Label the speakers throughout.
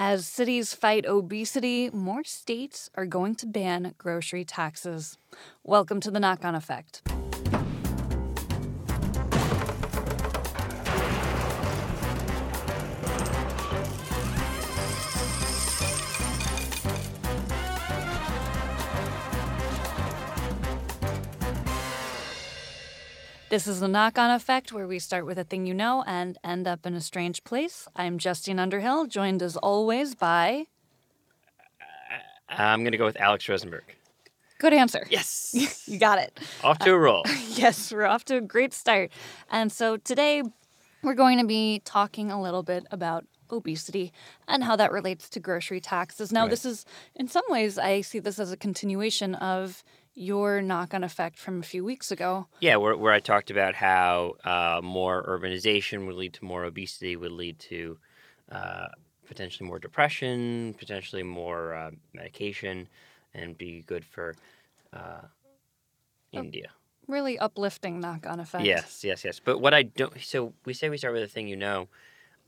Speaker 1: As cities fight obesity, more states are going to ban grocery taxes. Welcome to the knock on effect. This is the knock on effect where we start with a thing you know and end up in a strange place. I'm Justine Underhill, joined as always by.
Speaker 2: Uh, I'm going to go with Alex Rosenberg.
Speaker 1: Good answer.
Speaker 2: Yes.
Speaker 1: you got it.
Speaker 2: Off to a uh, roll.
Speaker 1: Yes, we're off to a great start. And so today we're going to be talking a little bit about obesity and how that relates to grocery taxes. Now,
Speaker 2: Right.
Speaker 1: this is, in some ways, I see this as a continuation of your knock on effect from a few weeks ago.
Speaker 2: Yeah, where, where I talked about how uh, more urbanization would lead to more obesity, would lead to uh, potentially more depression, potentially more uh, medication, and be good for uh, India.
Speaker 1: Really uplifting knock on effect.
Speaker 2: Yes, yes, yes. But what I don't, so we say we start with a thing you know.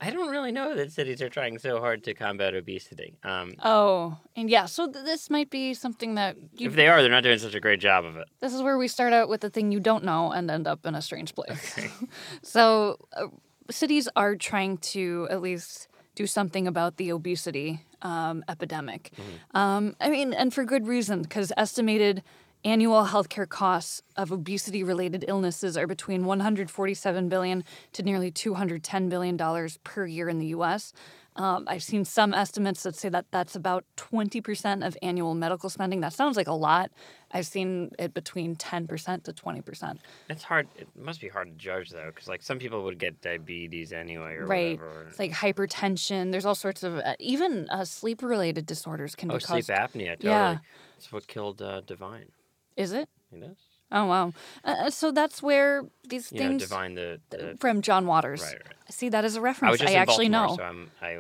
Speaker 2: I don't really know that cities are trying so hard to combat obesity. Um,
Speaker 1: Oh, and yeah, so th- this might be something that you,
Speaker 2: if they are, they're not doing such a great job of it.
Speaker 1: this is where we start out with the thing you don't know and end up in a strange place. so, uh, cities are trying to at least do something about the obesity um, epidemic. Um, I mean, and for good reason, because estimated annual healthcare costs of obesity related illnesses are between 147 billion to nearly 210 billion dollars per year in the US. Um, I've seen some estimates that say that that's about 20% of annual medical spending. That sounds like a lot. I've seen it between 10% to 20%.
Speaker 2: It's hard. It must be hard to judge though, because like some people would get diabetes anyway, or
Speaker 1: right.
Speaker 2: whatever.
Speaker 1: It's like hypertension. There's all sorts of, uh, even uh, sleep related disorders can
Speaker 2: oh,
Speaker 1: be
Speaker 2: sleep apnea. Totally.
Speaker 1: Yeah.
Speaker 2: It's what killed uh, Divine.
Speaker 1: Is it?
Speaker 2: You know,
Speaker 1: Oh, wow. Uh, so that's where these
Speaker 2: you know
Speaker 1: things
Speaker 2: Divine the, the
Speaker 1: from John Waters.
Speaker 2: right, right.
Speaker 1: I see that as a
Speaker 2: I
Speaker 1: reference. I
Speaker 2: in
Speaker 1: actually
Speaker 2: Baltimore,
Speaker 1: know.
Speaker 2: so I'm I.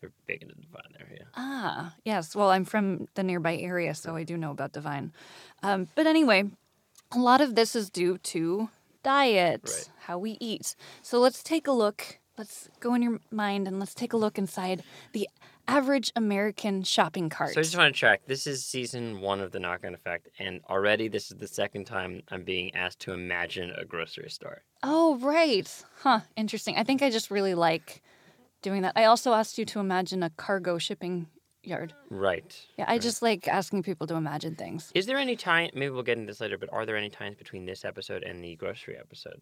Speaker 2: They're big into Divine there. Yeah.
Speaker 1: Ah, yes. Well, I'm from the nearby area, so I do know about Divine. Um, but anyway, a lot of this is due to diet,
Speaker 2: Right.
Speaker 1: how we eat. So let's take a look. Let's go in your mind and let's take a look inside the average American shopping cart.
Speaker 2: So I just want to check. This is season one of the knock-on effect, and already this is the second time I'm being asked to imagine a grocery store.
Speaker 1: oh, right. Huh. Interesting. I think I just really like doing that. I also asked you to imagine a cargo shipping yard.
Speaker 2: Right.
Speaker 1: Yeah, I just like asking people to imagine things.
Speaker 2: Is there any time? Maybe we'll get into this later. But are there any times between this episode and the grocery episode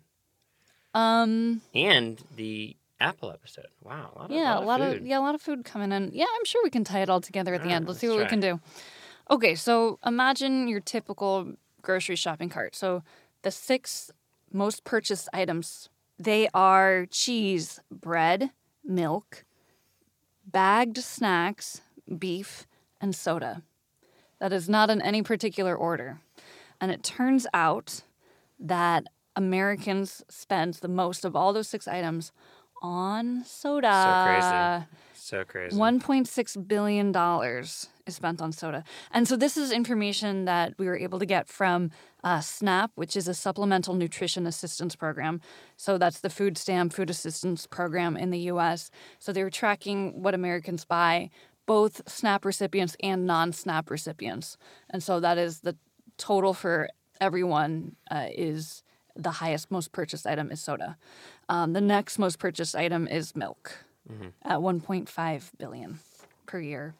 Speaker 1: Um,
Speaker 2: and the Apple episode? Wow. A lot of,
Speaker 1: yeah, a lot
Speaker 2: food.
Speaker 1: of yeah, a lot of food coming in. Yeah, I'm sure we can tie it all together at the
Speaker 2: All
Speaker 1: end.
Speaker 2: right,
Speaker 1: Let's see
Speaker 2: let's
Speaker 1: what we can do. Okay, so imagine your typical grocery shopping cart. So the six most purchased items they are cheese, bread, milk, bagged snacks, beef, and soda. That is not in any particular order. And it turns out that Americans spend the most of all those six items on soda.
Speaker 2: So crazy. So crazy.
Speaker 1: $1.6 billion is spent on soda. And so, this is information that we were able to get from uh, SNAP, which is a supplemental nutrition assistance program. So, that's the food stamp food assistance program in the US. So, they were tracking what Americans buy, both SNAP recipients and non SNAP recipients. And so, that is the total for everyone uh, is the highest most purchased item is soda. Um, the next most purchased item is milk at 1.5 billion per year.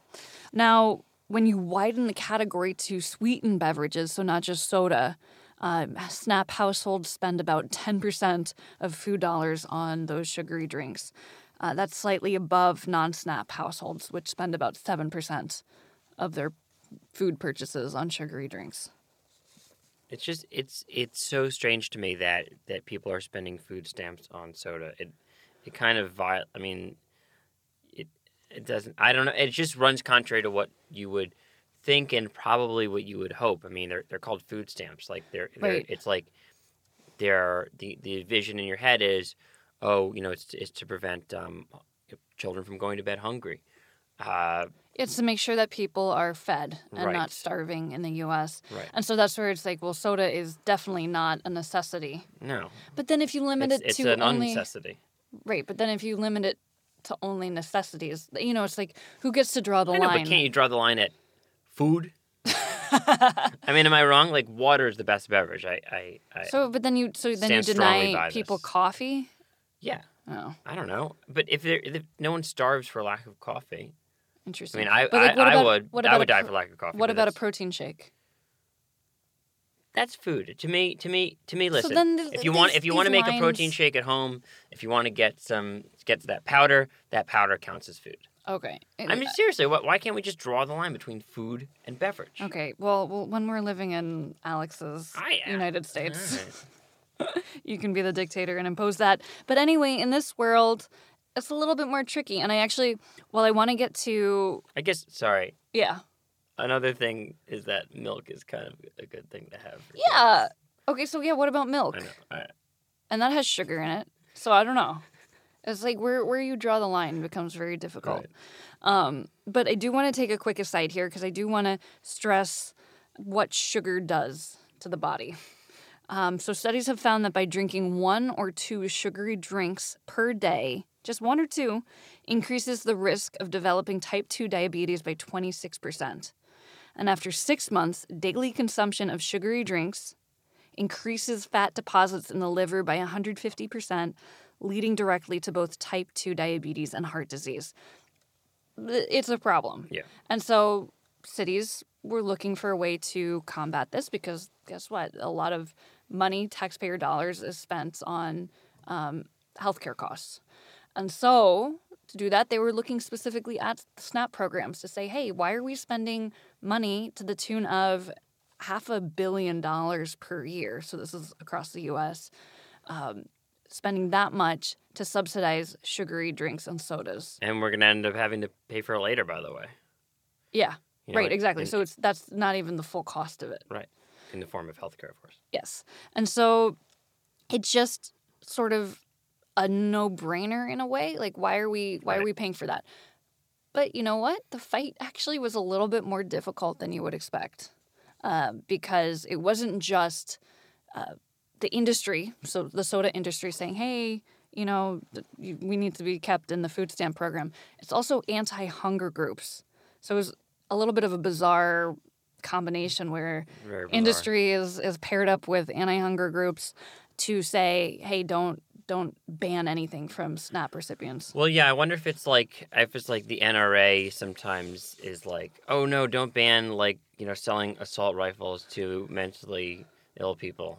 Speaker 1: Now, when you widen the category to sweetened beverages, so not just soda, uh, SNAP households spend about 10% of food dollars on those sugary drinks. Uh, that's slightly above non SNAP households, which spend about 7% of their food purchases on sugary drinks.
Speaker 2: It's just it's it's so strange to me that that people are spending food stamps on soda. It it kind of vi- I mean it it doesn't I don't know it just runs contrary to what you would think and probably what you would hope. I mean they're they're called food stamps. Like they're, they're
Speaker 1: Right.
Speaker 2: it's like they're the the vision in your head is oh, you know, it's it's to prevent um, children from going to bed hungry. Uh,
Speaker 1: It's to make sure that people are fed and
Speaker 2: Right.
Speaker 1: not starving in the US.
Speaker 2: Right.
Speaker 1: And so that's where it's like, well, soda is definitely not a necessity.
Speaker 2: no,
Speaker 1: But then if you limit
Speaker 2: it's,
Speaker 1: it
Speaker 2: it's
Speaker 1: to
Speaker 2: an
Speaker 1: only
Speaker 2: unnecessity.
Speaker 1: right, but then if you limit it to only necessities, you know, it's like who gets to draw the
Speaker 2: I know,
Speaker 1: line?
Speaker 2: but can't you draw the line at food? I mean, am I wrong? Like water is the best beverage. I, I, I
Speaker 1: so, but then you so then you deny people
Speaker 2: this.
Speaker 1: coffee.
Speaker 2: yeah.
Speaker 1: Oh,
Speaker 2: I don't know, but if there, if no one starves for lack of coffee, I mean, I,
Speaker 1: But, like,
Speaker 2: I,
Speaker 1: what
Speaker 2: I
Speaker 1: about-
Speaker 2: would,
Speaker 1: what
Speaker 2: I would die
Speaker 1: pro-
Speaker 2: for lack of coffee.
Speaker 1: what about a protein shake?
Speaker 2: That's food to me. To me, to me. Listen,
Speaker 1: then th-
Speaker 2: if you want, if you want to make a protein shake at home, if you want to get some, get that powder, that powder counts as food.
Speaker 1: Okay.
Speaker 2: I mean, uh, seriously, why, why can't we just draw the line between food and beverage?
Speaker 1: Okay. Well, well, when we're living in Alex's
Speaker 2: I-
Speaker 1: United States,
Speaker 2: Alright.
Speaker 1: you can be the dictator and impose that. But anyway, in this world, it's a little bit more tricky. And I actually, well, I want to get to,
Speaker 2: I guess. Sorry.
Speaker 1: yeah,
Speaker 2: Another thing is that milk is kind of a good thing to have.
Speaker 1: yeah. Okay, so yeah, what about milk?
Speaker 2: kids. I know. I-
Speaker 1: And that has sugar in it. So I don't know. It's like where where you draw the line becomes very difficult. Um, but I do want to take a quick aside here because I do want to stress what sugar does to the body. Um, so studies have found that by drinking one or two sugary drinks per day, just one or two, increases the risk of developing type 2 diabetes by 26%. And after six months, daily consumption of sugary drinks increases fat deposits in the liver by 150%, leading directly to both type 2 diabetes and heart disease. It's a problem.
Speaker 2: Yeah.
Speaker 1: And so cities were looking for a way to combat this because guess what? A lot of money, taxpayer dollars, is spent on um, healthcare costs. And so to do that, they were looking specifically at SNAP programs to say, hey, why are we spending money to the tune of half a billion dollars per year? So this is across the US. Um, spending that much to subsidize sugary drinks and sodas.
Speaker 2: And we're gonna end up having to pay for it later. By the way.
Speaker 1: Yeah.
Speaker 2: You know,
Speaker 1: right, exactly.
Speaker 2: in-
Speaker 1: So it's that's not even the full cost of it.
Speaker 2: Right. In the form of healthcare, of course.
Speaker 1: Yes. And so it's just sort of a no-brainer in a way. Like why are we why are we paying for that? But you know what? The fight actually was a little bit more difficult than you would expect. Uh, because it wasn't just uh, the industry, so the soda industry saying, "Hey, you know, we need to be kept in the food stamp program." It's also anti-hunger groups. So it was a little bit of a bizarre combination where
Speaker 2: bizarre.
Speaker 1: industry is is paired up with anti-hunger groups to say, "Hey, don't don't ban anything from SNAP recipients."
Speaker 2: Well, yeah, I wonder if it's like if it's like the NRA sometimes is like, oh no, don't ban like you know selling assault rifles to mentally ill people,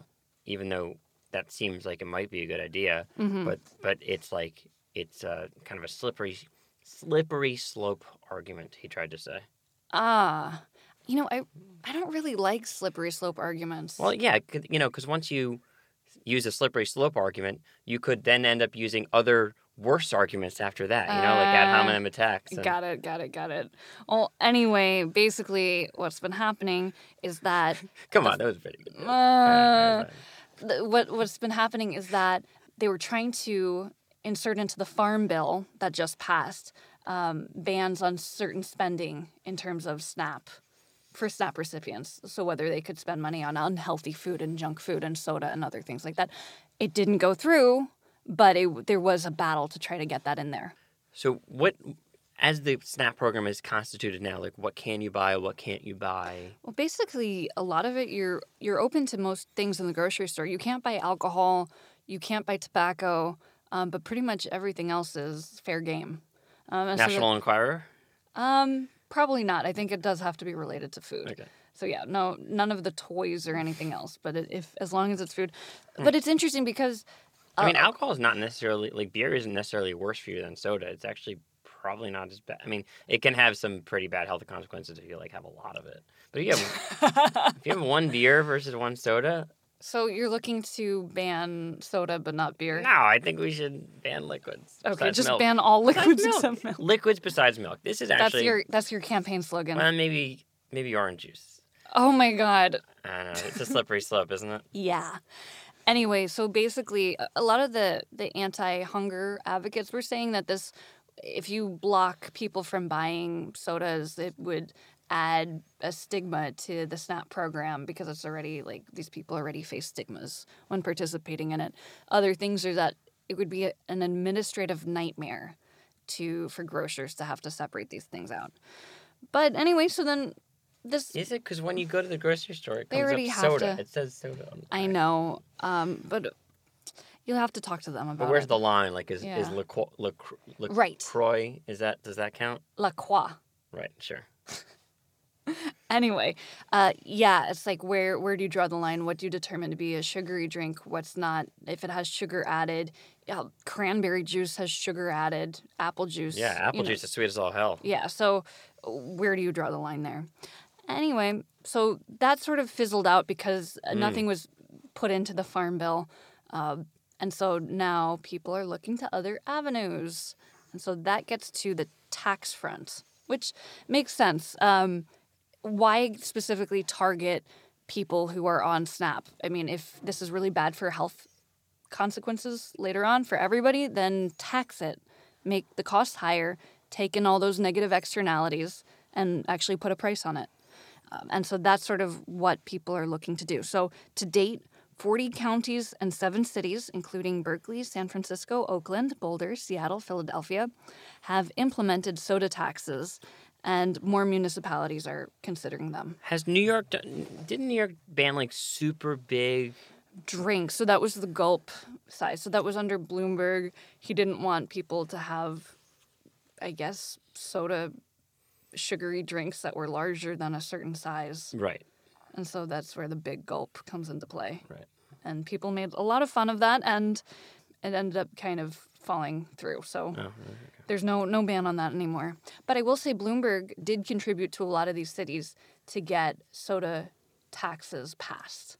Speaker 2: even though that seems like it might be a good idea,
Speaker 1: Mhm.
Speaker 2: but but it's like it's uh, kind of a slippery slippery slope argument. He tried to say.
Speaker 1: Ah, you know, I I don't really like slippery slope arguments.
Speaker 2: Well, yeah, you know, because once you use a slippery slope argument, you could then end up using other worse arguments after that. You know, like ad
Speaker 1: Uh,
Speaker 2: hominem attacks. and-
Speaker 1: Got it, got it, got it. Well, anyway, basically, what's been happening is that
Speaker 2: Come on, that was pretty good.
Speaker 1: uh, what what's been happening is that they were trying to insert into the farm bill that just passed um, bans on certain spending in terms of SNAP for SNAP recipients. So whether they could spend money on unhealthy food and junk food and soda and other things like that, it didn't go through. But it, there was a battle to try to get that in there.
Speaker 2: So what, as the SNAP program is constituted now, like what can you buy, what can't you buy?
Speaker 1: Well, basically, a lot of it you're you're open to most things in the grocery store. You can't buy alcohol, you can't buy tobacco, um, but pretty much everything else is fair game. Um, and so
Speaker 2: National Enquirer.
Speaker 1: um, Probably not. I think it does have to be related to food.
Speaker 2: Okay.
Speaker 1: So yeah, no, none of the toys or anything else. But it, if as long as it's food,
Speaker 2: Hmm.
Speaker 1: but it's interesting because
Speaker 2: I mean,
Speaker 1: uh,
Speaker 2: alcohol is not necessarily like beer isn't necessarily worse for you than soda. It's actually probably not as bad. I mean, it can have some pretty bad health consequences if you like have a lot of it. But if you have if you have one beer versus one soda,
Speaker 1: So you're looking to ban soda but not beer?
Speaker 2: no, I think we should ban liquids.
Speaker 1: Okay, just
Speaker 2: milk.
Speaker 1: ban all liquids except milk.
Speaker 2: Liquids besides milk. This is actually That's
Speaker 1: your that's your campaign slogan.
Speaker 2: well, maybe maybe orange juice.
Speaker 1: oh my god.
Speaker 2: I don't know. It's a slippery slope, isn't it?
Speaker 1: Yeah. Anyway, so basically, a- a lot of the the anti-hunger advocates were saying that this, if you block people from buying sodas, it would add a stigma to the SNAP program because it's already like these people already face stigmas when participating in it. Other things are that it would be an administrative nightmare to for grocers to have to separate these things out. But anyway, so then this
Speaker 2: Is it? Because when you go to the grocery store, it
Speaker 1: They
Speaker 2: comes
Speaker 1: already
Speaker 2: up
Speaker 1: have
Speaker 2: soda.
Speaker 1: to-
Speaker 2: It says soda. On the
Speaker 1: I know, um, but you'll have to talk to them about
Speaker 2: But where's
Speaker 1: it.
Speaker 2: the line? Like, is is
Speaker 1: Yeah.
Speaker 2: LaCroix, LaCroix,
Speaker 1: Right.
Speaker 2: LaCroix? Is that does that count?
Speaker 1: La Croix.
Speaker 2: Right. Sure.
Speaker 1: Anyway, uh, yeah, it's like where where do you draw the line? What do you determine to be a sugary drink? What's not? If it has sugar added, yeah, cranberry juice has sugar added. Apple juice.
Speaker 2: Yeah, apple
Speaker 1: you know.
Speaker 2: juice is sweet as all hell.
Speaker 1: Yeah, so where do you draw the line there? Anyway, so that sort of fizzled out because uh, nothing was put into the farm bill, uh, and so now people are looking to other avenues, and so that gets to the tax front, which makes sense. Um, why specifically target people who are on SNAP? I mean, if this is really bad for health consequences later on for everybody, then tax it, make the cost higher, take in all those negative externalities, and actually put a price on it. Um, and so that's sort of what people are looking to do. So to date, 40 counties and seven cities, including Berkeley, San Francisco, Oakland, Boulder, Seattle, Philadelphia, have implemented soda taxes, and more municipalities are considering them.
Speaker 2: Has New York done, didn't New York ban like super big?
Speaker 1: Drinks, so that was the gulp size. So that was under Bloomberg. He didn't want people to have, I guess, soda, sugary drinks that were larger than a certain size.
Speaker 2: Right.
Speaker 1: And so that's where the big gulp comes into play.
Speaker 2: Right.
Speaker 1: And people made a lot of fun of that, and it ended up kind of falling through. So
Speaker 2: Oh,
Speaker 1: there's no no ban on that anymore. But I will say Bloomberg did contribute to a lot of these cities to get soda taxes passed.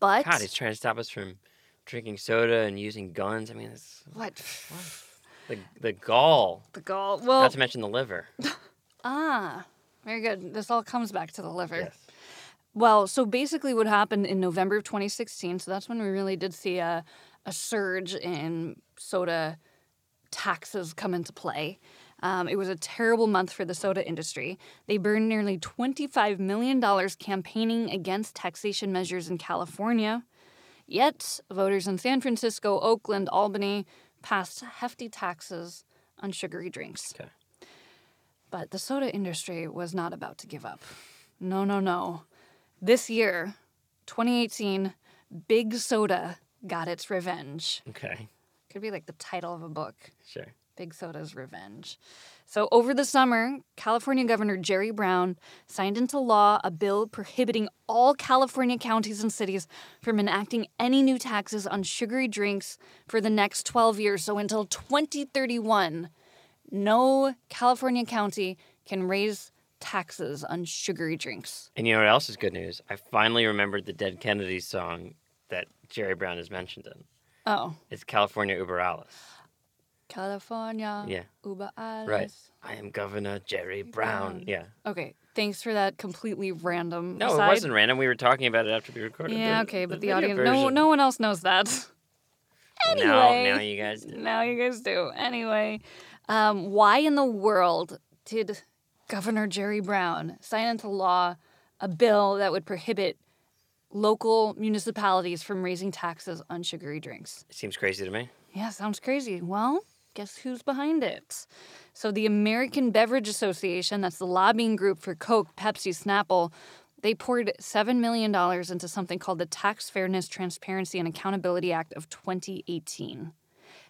Speaker 1: But
Speaker 2: God, he's trying to stop us from drinking soda and using guns. I mean, it's
Speaker 1: what
Speaker 2: the the gall.
Speaker 1: the gall? Well,
Speaker 2: Not to mention the liver.
Speaker 1: ah, very good. This all comes back to the liver.
Speaker 2: Yes.
Speaker 1: Well, so basically, what happened in November of 2016, so that's when we really did see a, a surge in soda taxes come into play. Um, it was a terrible month for the soda industry. They burned nearly $25 million campaigning against taxation measures in California. Yet, voters in San Francisco, Oakland, Albany passed hefty taxes on sugary drinks.
Speaker 2: Okay.
Speaker 1: But the soda industry was not about to give up. No, no, no. This year, 2018, Big Soda got its revenge.
Speaker 2: Okay.
Speaker 1: Could be like the title of a book.
Speaker 2: Sure.
Speaker 1: Big Soda's Revenge. So, over the summer, California Governor Jerry Brown signed into law a bill prohibiting all California counties and cities from enacting any new taxes on sugary drinks for the next 12 years. So, until 2031, no California county can raise taxes on sugary drinks.
Speaker 2: And you know what else is good news? I finally remembered the Dead Kennedys song that Jerry Brown is mentioned in.
Speaker 1: Oh,
Speaker 2: It's California Uber Alles.
Speaker 1: California.
Speaker 2: Yeah.
Speaker 1: Uber Alles.
Speaker 2: Right. I am Governor Jerry Brown. Yeah.
Speaker 1: Okay, thanks for that completely random.
Speaker 2: No,
Speaker 1: aside.
Speaker 2: it wasn't random. We were talking about it after we recorded.
Speaker 1: Yeah,
Speaker 2: the-
Speaker 1: okay, but the, audience, no, no one else knows that. anyway,
Speaker 2: Now, now you guys do.
Speaker 1: now you guys do. Anyway, um, why in the world did Governor Jerry Brown sign into law a bill that would prohibit local municipalities from raising taxes on sugary drinks?
Speaker 2: Seems crazy to me.
Speaker 1: Yeah, sounds crazy. Well, guess who's behind it? So, the American Beverage Association, that's the lobbying group for Coke, Pepsi, Snapple, they poured $7 million into something called the Tax Fairness, Transparency, and Accountability Act of 2018.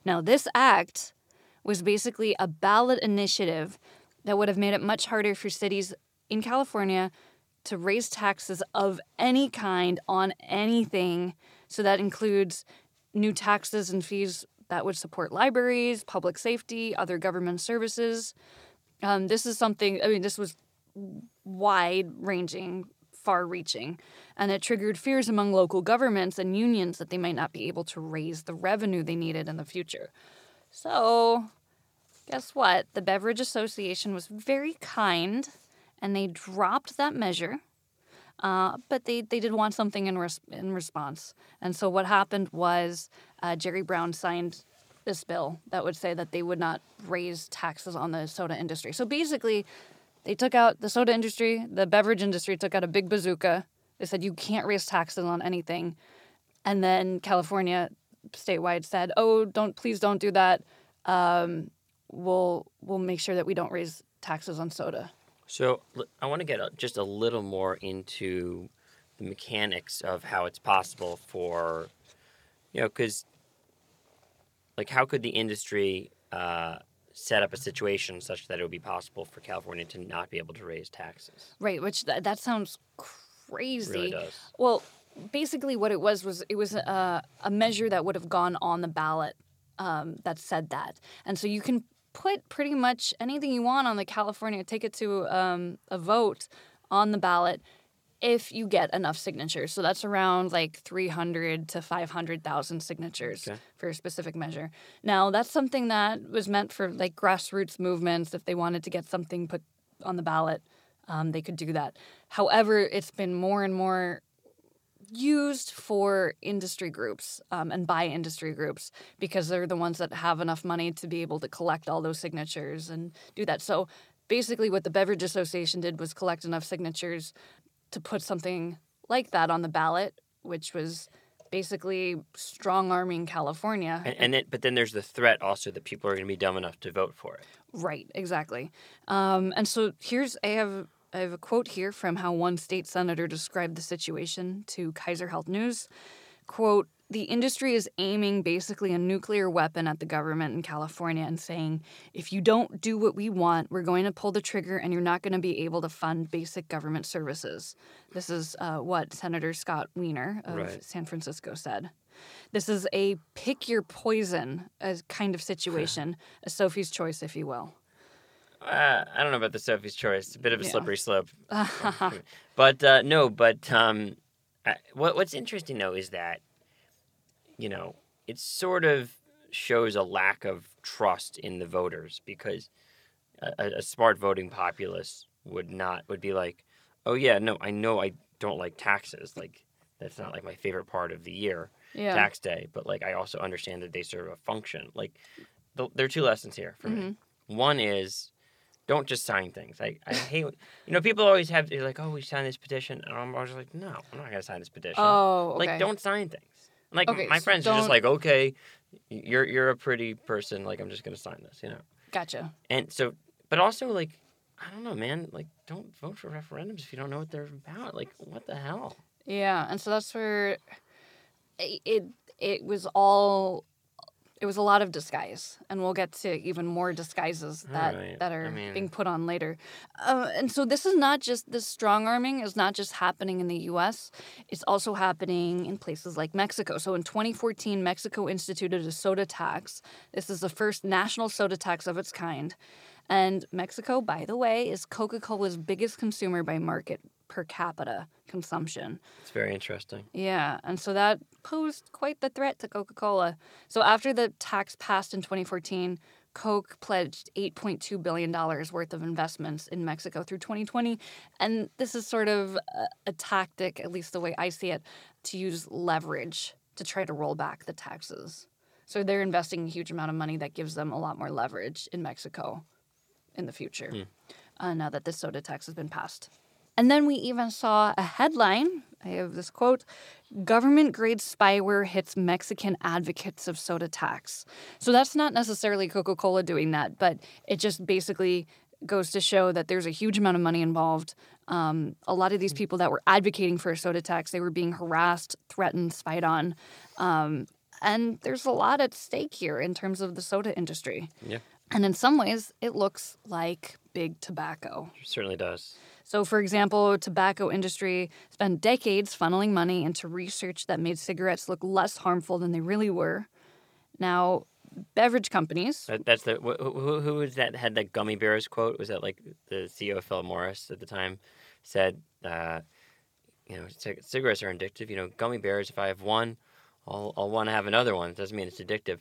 Speaker 1: Now, this act was basically a ballot initiative that would have made it much harder for cities in California to raise taxes of any kind on anything. So that includes new taxes and fees that would support libraries, public safety, other government services. Um, this is something, I mean, this was wide ranging, far reaching, and it triggered fears among local governments and unions that they might not be able to raise the revenue they needed in the future. So, guess what? The Beverage Association was very kind and they dropped that measure. Uh, but they, they did want something in, res- in response. And so what happened was uh, Jerry Brown signed this bill that would say that they would not raise taxes on the soda industry. So basically, they took out the soda industry, the beverage industry took out a big bazooka. They said you can't raise taxes on anything. And then California statewide said, "Oh, don't please don't do that. Um, we'll we'll make sure that we don't raise taxes on soda."
Speaker 2: So I want to get just a little more into the mechanics of how it's possible for, you know, because like how could the industry uh, set up a situation such that it would be possible for California to not be able to raise taxes?
Speaker 1: Right, which th- that sounds
Speaker 2: It
Speaker 1: crazy.
Speaker 2: really does.
Speaker 1: Well, basically, what it was was it was a, a measure that would have gone on the ballot um, that said that, and so you can put pretty much anything you want on the California, take it to um, a vote on the ballot if you get enough signatures. So that's around like 300 to 500,000 signatures
Speaker 2: Okay.
Speaker 1: for a specific measure. Now, that's something that was meant for like grassroots movements if they wanted to get something put on the ballot. Um, they could do that. However, it's been more and more used for industry groups um, and by industry groups because they're the ones that have enough money to be able to collect all those signatures and do that. So basically, what the Beverage Association did was collect enough signatures to put something like that on the ballot, which was basically strong arming California.
Speaker 2: And, and it, but then there's the threat also that people are going to be dumb enough to vote for it.
Speaker 1: Right, exactly. Um, and so here's I have I have a quote here from how one state senator described the situation to Kaiser Health News. Quote, the industry is aiming basically a nuclear weapon at the government in California and saying, if you don't do what we want, we're going to pull the trigger and you're not going to be able to fund basic government services. This is uh, what Senator Scott Wiener of
Speaker 2: Right.
Speaker 1: San Francisco said. This is a pick your poison uh, kind of situation, a Sophie's choice, if you will.
Speaker 2: Uh, I don't know about the Sophie's choice. It's a bit of a
Speaker 1: Yeah.
Speaker 2: slippery slope. but uh, no, but um, I, what what's interesting though is that you know it sort of shows a lack of trust in the voters because a, a- smart voting populace would not would be like, oh yeah, no, I know I don't like taxes. Like that's not like my favorite part of the year,
Speaker 1: Yeah.
Speaker 2: tax day. But like I also understand that they serve a function. Like the, there are two lessons here for me. One is don't just sign things. I, I hate you know people always have they're like oh we sign this petition and I'm always like no I'm not gonna sign this petition.
Speaker 1: Oh, okay.
Speaker 2: Like don't sign things. Like
Speaker 1: Okay,
Speaker 2: my
Speaker 1: so
Speaker 2: friends are just like okay you're you're a pretty person like I'm just gonna sign this you know.
Speaker 1: Gotcha.
Speaker 2: And so but also like I don't know man like don't vote for referendums if you don't know what they're about. Like what the hell?
Speaker 1: Yeah, and so that's where it, it was all it was a lot of disguise, and we'll get to even more disguises that
Speaker 2: Alright,
Speaker 1: that are
Speaker 2: I mean-
Speaker 1: being put on later. Uh, and so this is not just this strong arming is not just happening in the U.S. It's also happening in places like Mexico. So in 2014, Mexico instituted a soda tax. This is the first national soda tax of its kind. And Mexico, by the way, is Coca Cola's biggest consumer by market per capita consumption.
Speaker 2: It's very interesting.
Speaker 1: Yeah, and so that posed quite the threat to Coca Cola. So after the tax passed in 2014, Coke pledged $8.2 billion worth of investments in Mexico through 2020. And this is sort of a, a tactic, at least the way I see it, to use leverage to try to roll back the taxes. So they're investing a huge amount of money that gives them a lot more leverage in Mexico in the future uh, now that this soda tax has been passed. And then we even saw a headline. I have this quote Government grade spyware hits Mexican advocates of soda tax. So that's not necessarily Coca Cola doing that, but it just basically goes to show that there's a huge amount of money involved. Um, a lot of these people that were advocating for a soda tax, they were being harassed, threatened, spied on. Um, and there's a lot at stake here in terms of the soda industry.
Speaker 2: Yeah.
Speaker 1: And in some ways, it looks like big tobacco.
Speaker 2: It certainly does.
Speaker 1: So, for example, tobacco industry spent decades funneling money into research that made cigarettes look less harmful than they really were. Now, beverage companies.
Speaker 2: That's the wh- who, who was that had that gummy bears quote? Was that like the CEO of Philip Morris at the time said, uh, you know, c- cigarettes are addictive. You know, gummy bears. If I have one, I'll I'll want to have another one. It doesn't mean it's addictive.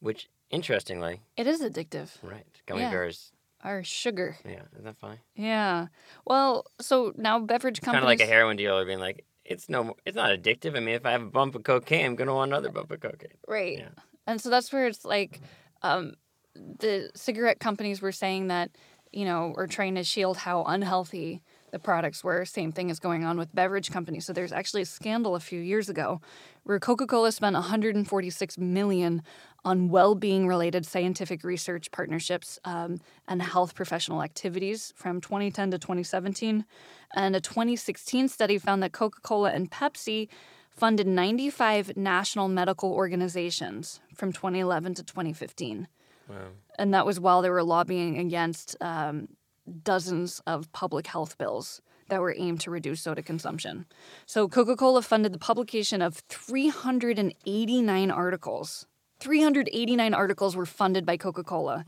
Speaker 2: Which, interestingly,
Speaker 1: It is addictive.
Speaker 2: right, gummy
Speaker 1: Yeah.
Speaker 2: bears.
Speaker 1: Our sugar.
Speaker 2: Yeah, isn't that funny?
Speaker 1: Yeah. Well, so now beverage companies.
Speaker 2: Kind of like a heroin dealer being like, it's no, it's not addictive. I mean, if I have a bump of cocaine, I'm gonna want another bump of cocaine.
Speaker 1: Right.
Speaker 2: Yeah.
Speaker 1: And so that's where it's like um, the cigarette companies were saying that, you know, or trying to shield how unhealthy the products were. Same thing is going on with beverage companies. So there's actually a scandal a few years ago where Coca-Cola spent 146 million on well-being related scientific research partnerships um, and health professional activities from 2010 to 2017. And a 2016 study found that Coca-Cola and Pepsi funded 95 national medical organizations from 2011 to 2015.
Speaker 2: Wow.
Speaker 1: And that was while they were lobbying against um, dozens of public health bills that were aimed to reduce soda consumption. So Coca Cola funded the publication of 389 articles. 389 articles were funded by Coca Cola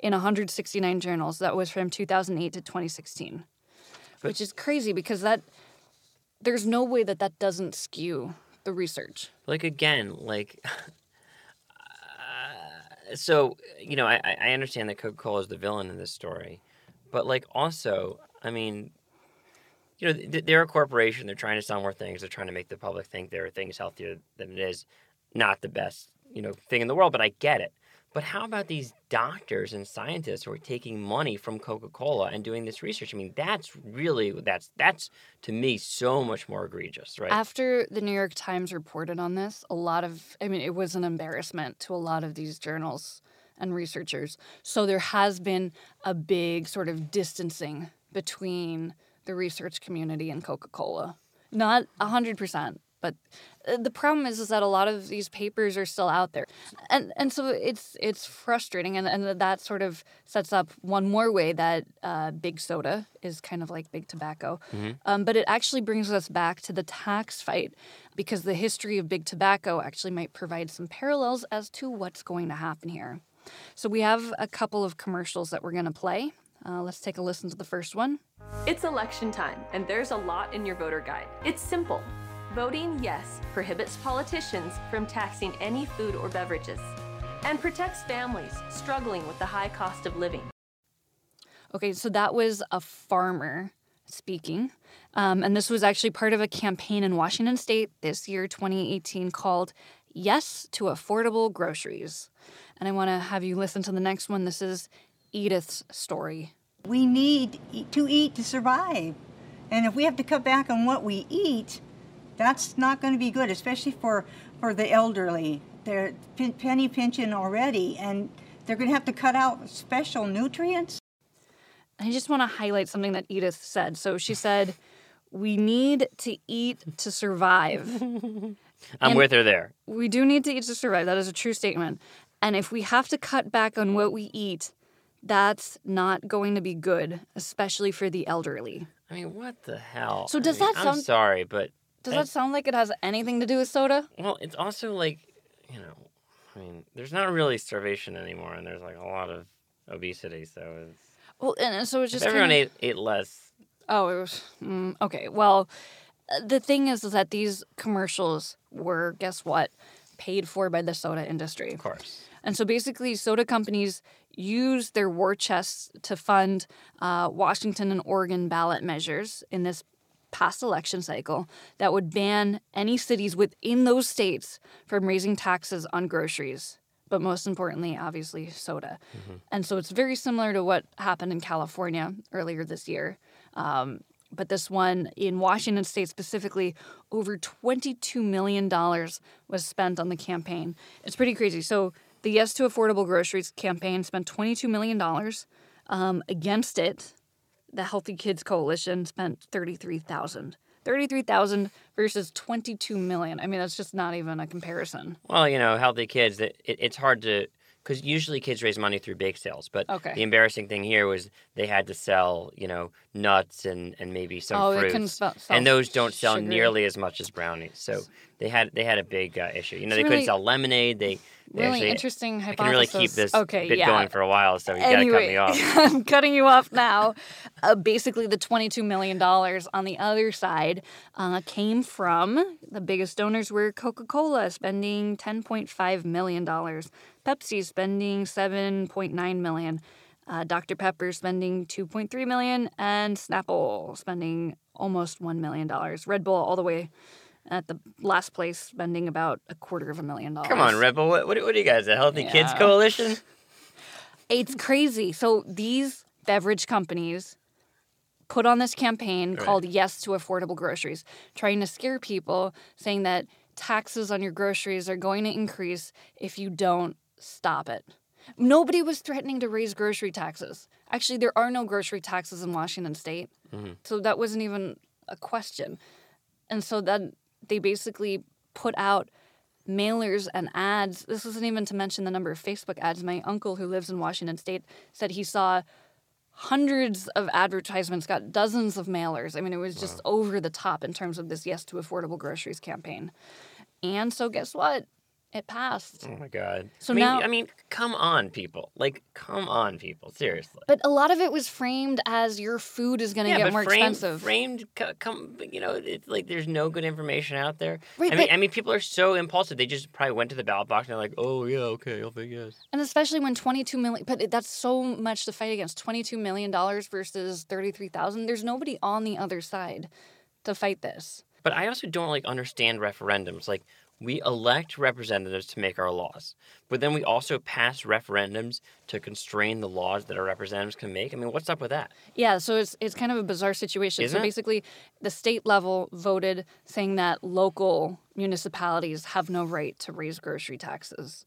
Speaker 1: in 169 journals. That was from 2008 to 2016, which is crazy because that there's no way that that doesn't skew the research.
Speaker 2: like again like uh, so you know I, I I understand that coca-cola is the villain in this story but like also i mean you know they're a corporation they're trying to sell more things they're trying to make the public think their thing is healthier than it is not the best you know thing in the world but i get it. But how about these doctors and scientists who are taking money from coca-cola and doing this research? I mean that's really that's that's to me so much more egregious right?
Speaker 1: After the New York Times reported on this, a lot of, I mean, it was an embarrassment to a lot of these journals and researchers. So there has been a big sort of distancing between the research community and Coca Cola. Not 100%, but uh, the problem is, is that a lot of these papers are still out there. And, and so it's, it's frustrating. And, and that sort of sets up one more way that uh, big soda is kind of like big tobacco. Um, but it actually brings us back to the tax fight because the history of big tobacco actually might provide some parallels as to what's going to happen here. So we have a couple of commercials that we're going to play. Uh, let's take a listen to the first one.
Speaker 3: It's election time, and there's a lot in your voter guide. It's simple. Voting yes prohibits politicians from taxing any food or beverages and protects families struggling with the high cost of living.
Speaker 1: Okay, so that was a farmer speaking. Um, and this was actually part of a campaign in Washington state this year, 2018, called Yes to Affordable Groceries. And I want to have you listen to the next one. This is Edith's story.
Speaker 4: We need to eat to survive. And if we have to cut back on what we eat, that's not going to be good, especially for, for the elderly. They're penny pinching already, and they're going to have to cut out special nutrients.
Speaker 1: I just want to highlight something that Edith said. So she said, We need to eat to survive.
Speaker 2: i'm
Speaker 1: and-
Speaker 2: with her there
Speaker 1: we do need to eat to survive. That is a true statement. And if we have to cut back on what we eat, that's not going to be good, especially for the elderly.
Speaker 2: I mean, what the hell?
Speaker 1: So
Speaker 2: I
Speaker 1: does
Speaker 2: mean,
Speaker 1: that
Speaker 2: I'm
Speaker 1: sound-
Speaker 2: sorry, but
Speaker 1: Does that sound like it has anything to do with soda?
Speaker 2: well, it's also like, you know, I mean, there's not really starvation anymore, and there's like a lot of obesity. So it's,
Speaker 1: Well, and so it's just
Speaker 2: everyone
Speaker 1: kinda-
Speaker 2: ate ate less,
Speaker 1: Oh, it was mm, okay. Well, uh, the thing is, is that these commercials were, guess what, paid for by the soda industry.
Speaker 2: of course.
Speaker 1: And so basically, soda companies use their war chests to fund uh, Washington and Oregon ballot measures in this past election cycle that would ban any cities within those states from raising taxes on groceries. But most importantly, obviously, soda. And so it's very similar to what happened in California earlier this year. Um, but this one in Washington state specifically, over $22 million was spent on the campaign. It's pretty crazy. So the Yes to Affordable Groceries campaign spent $22 million. Um, against it, the Healthy Kids Coalition spent 33000 33000 versus 22 million. I mean, that's just not even a comparison.
Speaker 2: Well, you know, healthy kids. It, it, it's hard to because usually kids raise money through bake sales, but
Speaker 1: Okay.
Speaker 2: the embarrassing thing here was they had to sell, you know, nuts and, and maybe some
Speaker 1: Oh,
Speaker 2: fruits,
Speaker 1: sell- sell
Speaker 2: and those don't sell
Speaker 1: sugary.
Speaker 2: nearly as much as brownies. So they had they had a big uh, issue. You know,
Speaker 1: It's
Speaker 2: they
Speaker 1: really-
Speaker 2: couldn't sell lemonade. They, they
Speaker 1: Really
Speaker 2: actually,
Speaker 1: interesting
Speaker 2: I
Speaker 1: hypothesis.
Speaker 2: can really keep this
Speaker 1: okay,
Speaker 2: bit
Speaker 1: yeah.
Speaker 2: going for a while, so you gotta cut
Speaker 1: anyway,
Speaker 2: me off.
Speaker 1: I'm cutting you off now. Uh, basically, the $22 million on the other side uh, came from the biggest donors were Coca Cola, spending $10.5 million, Pepsi spending 7.9 million, uh, Dr. Pepper spending 2.3 million, and Snapple spending almost $1 million. Red Bull, all the way at the last place, spending about a quarter of a million dollars.
Speaker 2: Come on, Red Bull. What, what, what are you guys? A Healthy Kids Coalition?
Speaker 1: It's crazy. So these beverage companies put on this campaign called Yes to Affordable Groceries, trying to scare people, saying that taxes on your groceries are going to increase if you don't stop it. Nobody was threatening to raise grocery taxes. Actually, there are no grocery taxes in Washington state. Mm-hmm. So that wasn't even a question. And so then they basically put out mailers and ads. This isn't even to mention the number of Facebook ads. My uncle, who lives in Washington State, said he saw hundreds of advertisements, got dozens of mailers. I mean, it was just over the top in terms of this Yes to Affordable Groceries campaign. And so, guess what? It passed.
Speaker 2: Oh my god.
Speaker 1: So
Speaker 2: I mean,
Speaker 1: now-
Speaker 2: I mean, come on, people. Like, come on, people. Seriously.
Speaker 1: But a lot of it was framed as your food is going to
Speaker 2: yeah,
Speaker 1: get
Speaker 2: but
Speaker 1: more
Speaker 2: framed,
Speaker 1: expensive.
Speaker 2: framed, come, you know, it's like there's no good information out there.
Speaker 1: Right,
Speaker 2: I mean,
Speaker 1: but-
Speaker 2: I mean, people are so impulsive. They just probably went to the ballot box and they're like, "Oh yeah, okay, I'll vote yes."
Speaker 1: And especially when 22 million, but that's so much to fight against. 22 million dollars versus 33,000. There's nobody on the other side to fight this.
Speaker 2: But I also don't like understand referendums. Like we elect representatives to make our laws, but then we also pass referendums to constrain the laws that our representatives can make. I mean, what's up with that?
Speaker 1: Yeah, so it's it's kind of a bizarre situation.
Speaker 2: Isn't
Speaker 1: so
Speaker 2: it?
Speaker 1: basically, the state level voted saying that local municipalities have no right to raise grocery taxes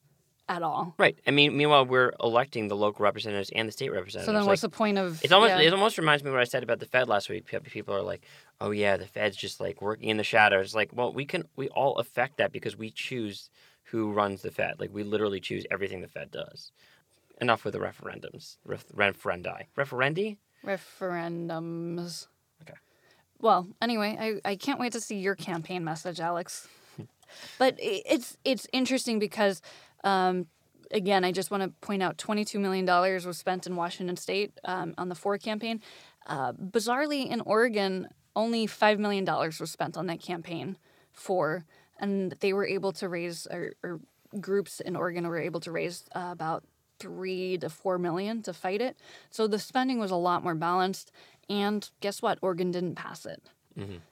Speaker 1: at all.
Speaker 2: Right. I mean, meanwhile, we're electing the local representatives and the state representatives.
Speaker 1: So then,
Speaker 2: Like,
Speaker 1: what's the point of?
Speaker 2: It's almost
Speaker 1: yeah.
Speaker 2: it almost reminds me of what I said about the Fed last week. People are like, "Oh yeah, the Fed's just like working in the shadows." Like, well, we can we all affect that because we choose who runs the Fed. Like, we literally choose everything the Fed does. Enough with the referendums, Ref- referendi, referendi.
Speaker 1: referendums.
Speaker 2: Okay.
Speaker 1: Well, anyway, I, I can't wait to see your campaign message, Alex. but it's it's interesting because, um, again, I just want to point out twenty two million dollars was spent in Washington State um, on the Ford campaign. Uh, bizarrely, in Oregon, only five million dollars was spent on that campaign for, and they were able to raise or, or groups in Oregon were able to raise uh, about three to four million to fight it. So the spending was a lot more balanced. And guess what? Oregon didn't pass it.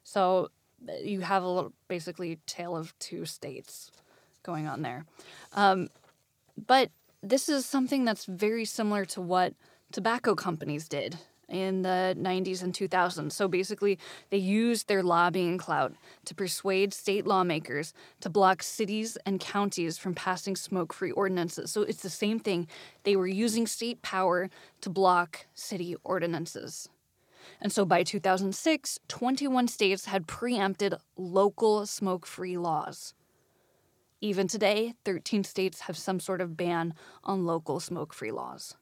Speaker 1: So uh, you have a little, basically tale of two states going on there. Um, but this is something that's very similar to what tobacco companies did in the 90s and 2000s. So basically, they used their lobbying clout to persuade state lawmakers to block cities and counties from passing smoke free ordinances. So it's the same thing. They were using state power to block city ordinances. And so by 2006, 21 states had preempted local smoke free laws. Even today, 13 states have some sort of ban on local smoke free laws.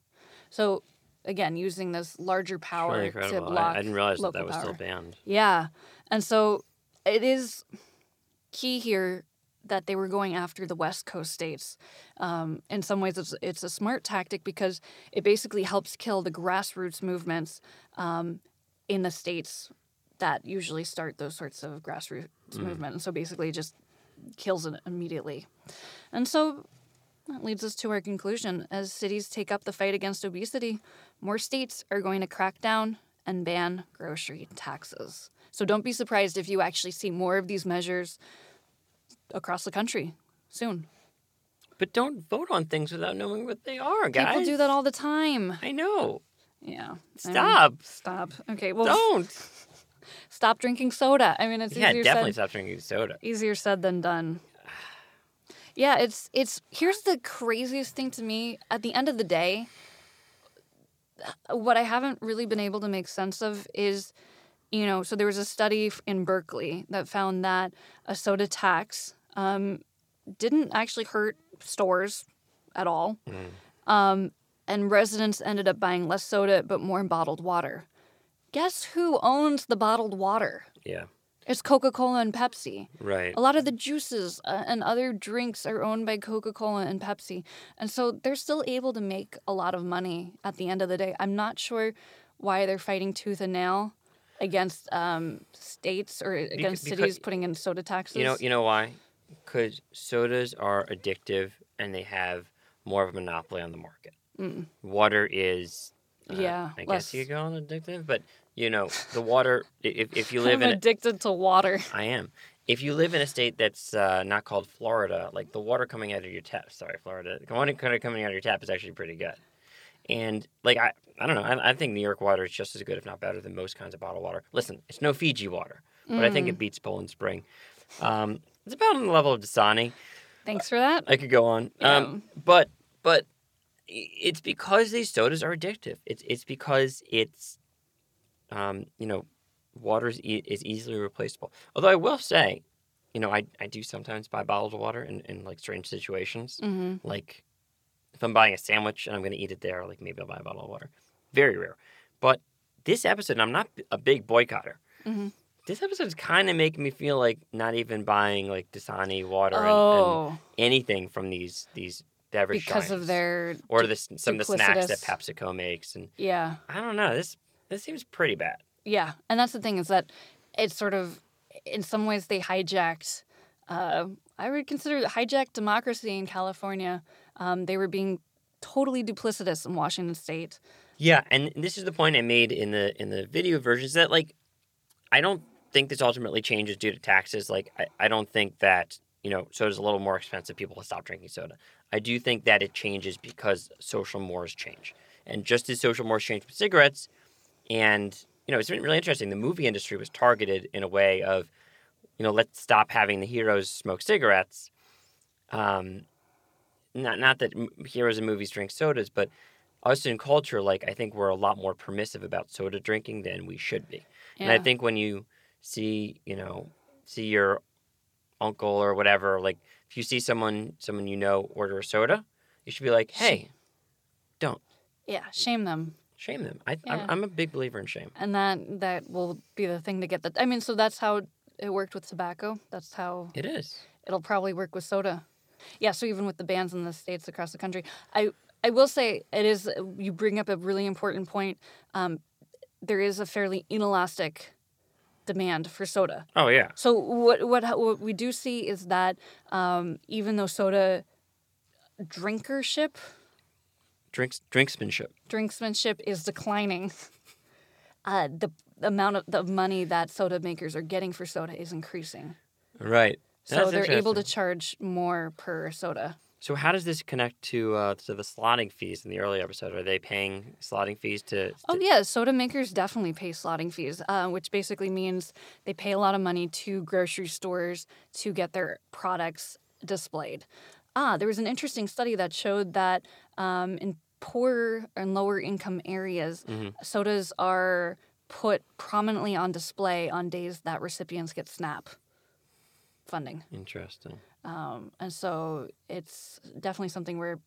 Speaker 1: So, again, using this larger power to block
Speaker 2: I, I didn't realize that that was
Speaker 1: power.
Speaker 2: still banned.
Speaker 1: Yeah. And so it is key here that they were going after the West Coast states. Um, in some ways, it's, it's a smart tactic because it basically helps kill the grassroots movements um, in the states that usually start those sorts of grassroots movement. And so basically, it just kills it immediately. And so that leads us to our conclusion. As cities take up the fight against obesity, more states are going to crack down and ban grocery taxes. So don't be surprised if you actually see more of these measures across the country soon.
Speaker 2: But don't vote on things without knowing what they are, guys.
Speaker 1: People do that all the time.
Speaker 2: I know.
Speaker 1: Yeah. I mean,
Speaker 2: Stop.
Speaker 1: stop. Okay. Well,
Speaker 2: Don't.
Speaker 1: stop drinking soda. I mean, it's
Speaker 2: Yeah,
Speaker 1: easier
Speaker 2: definitely
Speaker 1: said
Speaker 2: stop drinking soda.
Speaker 1: easier said than done. Yeah, it's it's here's the craziest thing to me. At the end of the day, what I haven't really been able to make sense of is, you know, so there was a study in Berkeley that found that a soda tax um, didn't actually hurt stores at all. Um, and residents ended up buying less soda but more bottled water. Guess who owns the bottled water?
Speaker 2: Yeah.
Speaker 1: It's Coca Cola and Pepsi.
Speaker 2: Right.
Speaker 1: A lot of the juices uh, and other drinks are owned by Coca Cola and Pepsi. And so they're still able to make a lot of money at the end of the day. I'm not sure why they're fighting tooth and nail against um, states or against
Speaker 2: because-
Speaker 1: cities putting in soda taxes.
Speaker 2: You know, you know why? Because sodas are addictive and they have more of a monopoly on the market. Water is, uh,
Speaker 1: Yeah,
Speaker 2: I guess you could call it addictive, but you know, the water. If if you live
Speaker 1: I'm
Speaker 2: in, a,
Speaker 1: addicted to water.
Speaker 2: I am. If you live in a state that's uh, not called Florida, like the water coming out of your tap, sorry, Florida, the water coming out of your tap is actually pretty good. And like I, I don't know, I, I think New York water is just as good, if not better, than most kinds of bottled water. Listen, it's no Fiji water, but I think
Speaker 1: Mm.
Speaker 2: it beats Poland Spring. Um, it's about on the level of Dasani.
Speaker 1: Thanks for that.
Speaker 2: I could go on. Um, but but it's because these sodas are addictive. It's it's because it's um, you know water is, e- is easily replaceable. Although I will say, you know, I, I do sometimes buy bottled water in, in like strange situations.
Speaker 1: Mm-hmm.
Speaker 2: Like if I'm buying a sandwich and I'm going to eat it there, like maybe I'll buy a bottle of water. Very rare. But this episode, and I'm not a big boycotter.
Speaker 1: Mhm.
Speaker 2: This episode is kind of making me feel like not even buying like Dasani water and, and
Speaker 1: Oh,
Speaker 2: anything from these these beverage
Speaker 1: because of their
Speaker 2: or the, some of the snacks that PepsiCo makes, and
Speaker 1: yeah.
Speaker 2: I don't know. This this seems pretty bad.
Speaker 1: Yeah, and that's the thing is that it's sort of, in some ways, they hijacked. Uh, I would consider hijacked democracy in California. Um, they were being totally duplicitous in Washington State.
Speaker 2: Yeah, and this is the point I made in the in the video version is that like I don't think this ultimately changes due to taxes. Like I, I don't think that you know soda's a little more expensive. People will stop drinking soda. I do think that it changes because social mores change, and just as social mores change with cigarettes, and you know it's been really interesting. The movie industry was targeted in a way of you know let's stop having the heroes smoke cigarettes. Um, not not that heroes in movies drink sodas, but us in culture, like I think we're a lot more permissive about soda drinking than we should be. And I think when you see, you know, see your uncle or whatever, like if you see someone someone you know order a soda, you should be like, hey, don't
Speaker 1: Yeah, shame them,
Speaker 2: shame them. I,
Speaker 1: Yeah.
Speaker 2: I'm, I'm a big believer in shame.
Speaker 1: and that that will be the thing to get that. I mean, so that's how it worked with tobacco. That's how
Speaker 2: It is.
Speaker 1: it'll probably work with soda. Yeah, so even with the bans in the states across the country, I I will say it is. You bring up a really important point. Um, there is a fairly inelastic demand for soda.
Speaker 2: Oh yeah.
Speaker 1: So what what what we do see is that um, even though soda drinkership
Speaker 2: Drinks drinksmanship.
Speaker 1: drinksmanship is declining, uh, the amount of the money that soda makers are getting for soda is increasing.
Speaker 2: Right.
Speaker 1: So they're able to charge more per soda.
Speaker 2: So how does this connect to uh, to the slotting fees in the early episode? Are they paying slotting fees to?
Speaker 1: Oh
Speaker 2: to-
Speaker 1: yeah, soda makers definitely pay slotting fees, uh, which basically means they pay a lot of money to grocery stores to get their products displayed. Ah, there was an interesting study that showed that um, in poor and lower income areas, sodas are put prominently on display on days that recipients get SNAP funding.
Speaker 2: Interesting.
Speaker 1: Um, and so it's definitely something where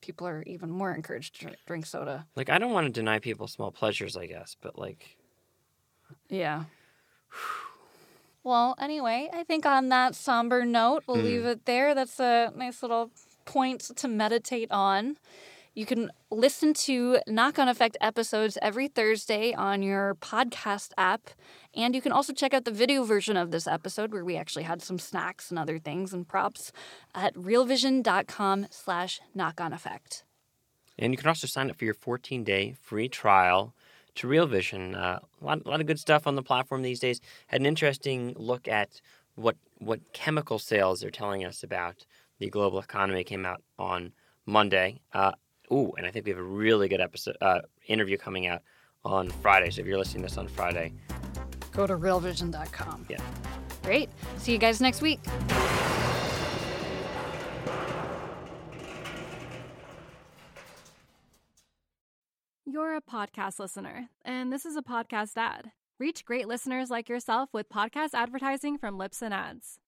Speaker 1: people are even more encouraged to drink soda.
Speaker 2: Like I don't want to deny people small pleasures, I guess, but like
Speaker 1: Yeah. Well, anyway, I think on that somber note, we'll leave it there. That's a nice little point to meditate on. You can listen to Knock on Effect episodes every Thursday on your podcast app. And you can also check out the video version of this episode where we actually had some snacks and other things and props at realvision.com slash knock on effect.
Speaker 2: And you can also sign up for your 14 day free trial to Real Vision. Uh, a, lot, a lot of good stuff on the platform these days. Had an interesting look at what what chemical sales are telling us about the global economy. Came out on Monday. Uh, ooh, and I think we have a really good episode uh, interview coming out on Friday. So if you're listening to this on Friday,
Speaker 1: Go to realvision.com.
Speaker 2: yeah.
Speaker 1: Great. See you guys next week.
Speaker 5: You're a podcast listener, and this is a podcast ad. Reach great listeners like yourself with podcast advertising from Libsyn Ads.